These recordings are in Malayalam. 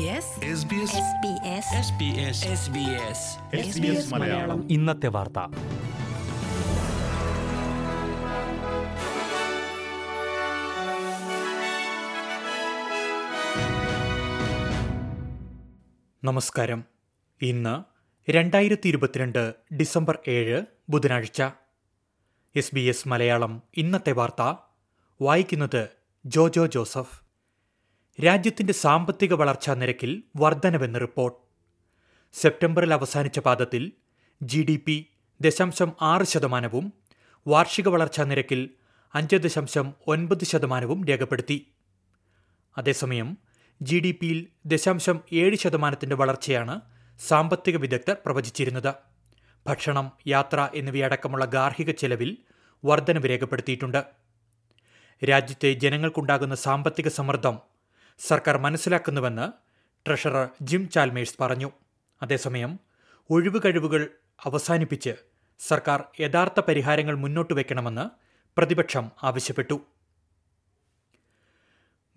SBS SBS Malayalam. ഇന്നത്തെ വാർത്ത. നമസ്കാരം. ഇന്ന് രണ്ടായിരത്തി ഇരുപത്തിരണ്ട് ഡിസംബർ ഏഴ് ബുധനാഴ്ച. എസ് ബി എസ് മലയാളം ഇന്നത്തെ വാർത്ത. വായിക്കുന്നത് ജോജോ ജോസഫ്. രാജ്യത്തിന്റെ സാമ്പത്തിക വളർച്ചാ നിരക്കിൽ വർധനവെന്ന് റിപ്പോർട്ട്. സെപ്റ്റംബറിൽ അവസാനിച്ച പാദത്തിൽ ജി ഡി പി ദശാംശം ആറ് ശതമാനവും വാർഷിക വളർച്ചാ നിരക്കിൽ അഞ്ച് ദശാംശം ഒൻപത് ശതമാനവും രേഖപ്പെടുത്തി. അതേസമയം ജി ഡി പിയിൽ ദശാംശം ഏഴ് ശതമാനത്തിന്റെ വളർച്ചയാണ് സാമ്പത്തിക വിദഗ്ധർ പ്രവചിച്ചിരുന്നത്. ഭക്ഷണം യാത്ര എന്നിവയടക്കമുള്ള ഗാർഹിക ചെലവിൽ വർധനവ് രേഖപ്പെടുത്തിയിട്ടുണ്ട്. രാജ്യത്തെ ജനങ്ങൾക്കുണ്ടാകുന്ന സാമ്പത്തിക സമ്മർദ്ദം സർക്കാർ മനസ്സിലാക്കുന്നുവെന്ന് ട്രഷറർ ജിം ചാൽമേഴ്സ് പറഞ്ഞു. അതേസമയം ഒഴിവ് കഴിവുകൾ അവസാനിപ്പിച്ച് സർക്കാർ യഥാർത്ഥ പരിഹാരങ്ങൾ മുന്നോട്ട് വയ്ക്കണമെന്ന് പ്രതിപക്ഷം ആവശ്യപ്പെട്ടു.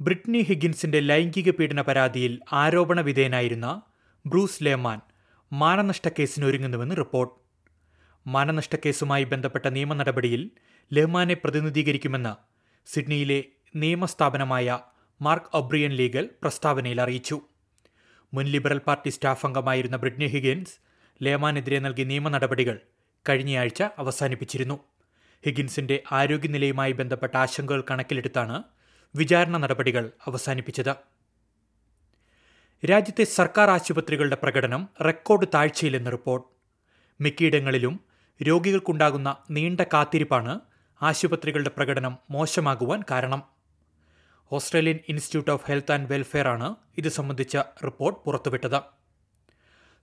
ബ്രിട്നി ഹിഗിൻസിന്റെ ലൈംഗിക പീഡന പരാതിയിൽ ആരോപണ വിധേയനായിരുന്ന ബ്രൂസ് ലേമാൻ മാനനഷ്ട കേസിനൊരുങ്ങുന്നുവെന്ന് റിപ്പോർട്ട്. മാനനഷ്ട കേസുമായി ബന്ധപ്പെട്ട നിയമ നടപടിയിൽ ലഹ്മാനെ പ്രതിനിധീകരിക്കുമെന്ന് സിഡ്നിയിലെ നിയമസ്ഥാപനമായ മാർക്ക് ഒബ്രിയൻ ലീഗൽ പ്രസ്താവനയിൽ അറിയിച്ചു. മുൻ ലിബറൽ പാർട്ടി സ്റ്റാഫ് അംഗമായിരുന്ന ബ്രിഡ്നി ഹിഗിൻസ് ലേമാനെതിരെ നൽകിയ നിയമ നടപടികൾ കഴിഞ്ഞയാഴ്ച അവസാനിപ്പിച്ചിരുന്നു. ഹിഗിൻസിന്റെ ആരോഗ്യനിലയുമായി ബന്ധപ്പെട്ട ആശങ്കകൾ കണക്കിലെടുത്താണ് വിചാരണ നടപടികൾ അവസാനിപ്പിച്ചത്. രാജ്യത്തെ സർക്കാർ ആശുപത്രികളുടെ പ്രകടനം റെക്കോർഡ് താഴ്ചയിലെന്ന് റിപ്പോർട്ട്. മിക്കയിടങ്ങളിലും രോഗികൾക്കുണ്ടാകുന്ന നീണ്ട കാത്തിരിപ്പാണ് ആശുപത്രികളുടെ പ്രകടനം മോശമാകുവാൻ കാരണം. Australian Institute of Health and Welfare ആണ് ഇത് സംബന്ധിച്ച റിപ്പോർട്ട് പുറത്തുവിട്ടത്.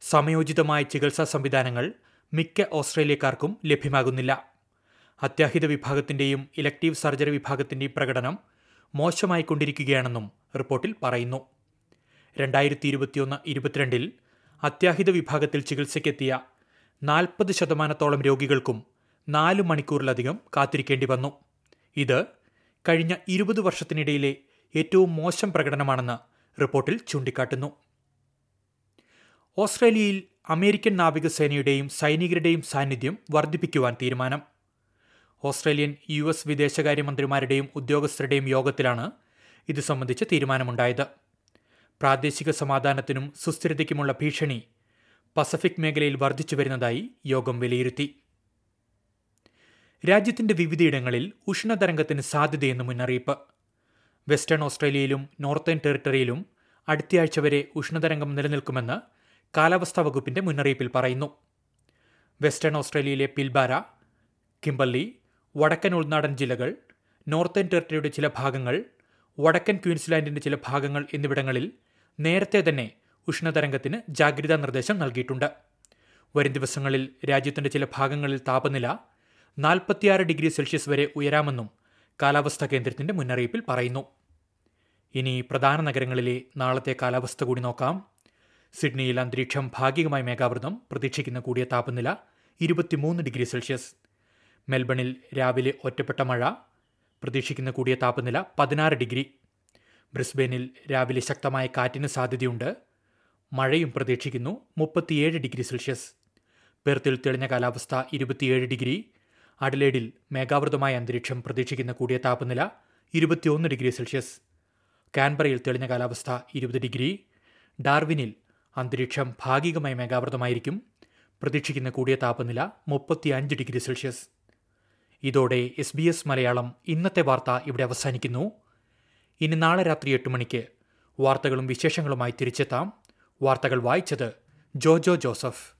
സമയോചിതമായ ചികിത്സാ സംവിധാനങ്ങൾ മിക്ക ഓസ്ട്രേലിയക്കാർക്കും ലഭ്യമാകുന്നില്ല. അത്യാഹിത വിഭാഗത്തിന്റെയും ഇലക്ടീവ് സർജറി വിഭാഗത്തിന്റെയും പ്രകടനം മോശമായിക്കൊണ്ടിരിക്കുകയാണെന്നും റിപ്പോർട്ടിൽ പറയുന്നു. രണ്ടായിരത്തി ഇരുപത്തിയൊന്ന് ഇരുപത്തിരണ്ടിൽ അത്യാഹിത വിഭാഗത്തിൽ ചികിത്സയ്ക്കെത്തിയ നാൽപ്പത് ശതമാനത്തോളം രോഗികൾക്കും നാല് മണിക്കൂറിലധികം കാത്തിരിക്കേണ്ടി വന്നു. ഇത് കഴിഞ്ഞ ഇരുപത് വർഷത്തിനിടയിലെ ഏറ്റവും മോശം പ്രകടനമാണെന്ന് റിപ്പോർട്ടിൽ ചൂണ്ടിക്കാട്ടുന്നു. ഓസ്ട്രേലിയയിൽ അമേരിക്കൻ നാവികസേനയുടെയും സൈനികരുടെയും സാന്നിധ്യം വർദ്ധിപ്പിക്കുവാൻ തീരുമാനം. ഓസ്ട്രേലിയൻ യു എസ് വിദേശകാര്യമന്ത്രിമാരുടെയും ഉദ്യോഗസ്ഥരുടെയും യോഗത്തിലാണ് ഇത് സംബന്ധിച്ച് തീരുമാനമുണ്ടായത്. പ്രാദേശിക സമാധാനത്തിനും സുസ്ഥിരതയ്ക്കുമുള്ള ഭീഷണി പസഫിക് മേഖലയിൽ വർദ്ധിച്ചു വരുന്നതായി യോഗം വിലയിരുത്തി. രാജ്യത്തിന്റെ വിവിധയിടങ്ങളിൽ ഉഷ്ണതരംഗത്തിന് സാധ്യതയെന്ന് മുന്നറിയിപ്പ്. വെസ്റ്റേൺ ഓസ്ട്രേലിയയിലും നോർത്തേൺ ടെറിട്ടറിയിലും അടുത്തയാഴ്ച വരെ ഉഷ്ണതരംഗം നിലനിൽക്കുമെന്ന് കാലാവസ്ഥാ വകുപ്പിന്റെ മുന്നറിയിപ്പിൽ പറയുന്നു. വെസ്റ്റേൺ ഓസ്ട്രേലിയയിലെ പിൽബാര കിംബർലി വടക്കൻ ഉൾനാടൻ ജില്ലകൾ നോർത്തേൺ ടെറിട്ടറിയുടെ ചില ഭാഗങ്ങൾ വടക്കൻ ക്വീൻസ്ലാൻഡിന്റെ ചില ഭാഗങ്ങൾ എന്നിവിടങ്ങളിൽ നേരത്തെ തന്നെ ഉഷ്ണതരംഗത്തിന് ജാഗ്രതാ നിർദ്ദേശം നൽകിയിട്ടുണ്ട്. വരും ദിവസങ്ങളിൽ രാജ്യത്തിന്റെ ചില ഭാഗങ്ങളിൽ താപനില നാൽപ്പത്തിയാറ് ഡിഗ്രി സെൽഷ്യസ് വരെ ഉയരാമെന്നും കാലാവസ്ഥാ കേന്ദ്രത്തിന്റെ മുന്നറിയിപ്പിൽ പറയുന്നു. ഇനി പ്രധാന നഗരങ്ങളിലെ നാളത്തെ കാലാവസ്ഥ കൂടി നോക്കാം. സിഡ്നിയിൽ അന്തരീക്ഷം ഭാഗികമായി മേഘാവൃതം പ്രതീക്ഷിക്കുന്ന കൂടിയ താപനില ഇരുപത്തിമൂന്ന് ഡിഗ്രി സെൽഷ്യസ്. മെൽബണിൽ രാവിലെ ഒറ്റപ്പെട്ട മഴ പ്രതീക്ഷിക്കുന്ന കൂടിയ താപനില പതിനാറ് ഡിഗ്രി. ബ്രിസ്ബെയിനിൽ രാവിലെ ശക്തമായ കാറ്റിന് സാധ്യതയുണ്ട്. മഴയും പ്രതീക്ഷിക്കുന്നു മുപ്പത്തിയേഴ് ഡിഗ്രി സെൽഷ്യസ്. പെർത്തിൽ തെളിഞ്ഞ കാലാവസ്ഥ ഇരുപത്തിയേഴ് ഡിഗ്രി. അഡലേഡിൽ മേഘാവൃതമായ അന്തരീക്ഷം പ്രതീക്ഷിക്കുന്ന കൂടിയ താപനില ഇരുപത്തിയൊന്ന് ഡിഗ്രി സെൽഷ്യസ്. കാൻബറയിൽ തെളിഞ്ഞ കാലാവസ്ഥ ഇരുപത് ഡിഗ്രി. ഡാർവിനിൽ അന്തരീക്ഷം ഭാഗികമായി മേഘാവൃതമായിരിക്കും. പ്രതീക്ഷിക്കുന്ന കൂടിയ താപനില മുപ്പത്തിയഞ്ച് ഡിഗ്രി സെൽഷ്യസ്. ഇതോടെ എസ് ബി എസ് മലയാളം ഇന്നത്തെ വാർത്ത ഇവിടെ അവസാനിക്കുന്നു. ഇനി നാളെ രാത്രി എട്ട് മണിക്ക് വാർത്തകളും വിശേഷങ്ങളുമായി തിരിച്ചെത്താം. വാർത്തകൾ വായിച്ചത് Jojo Joseph.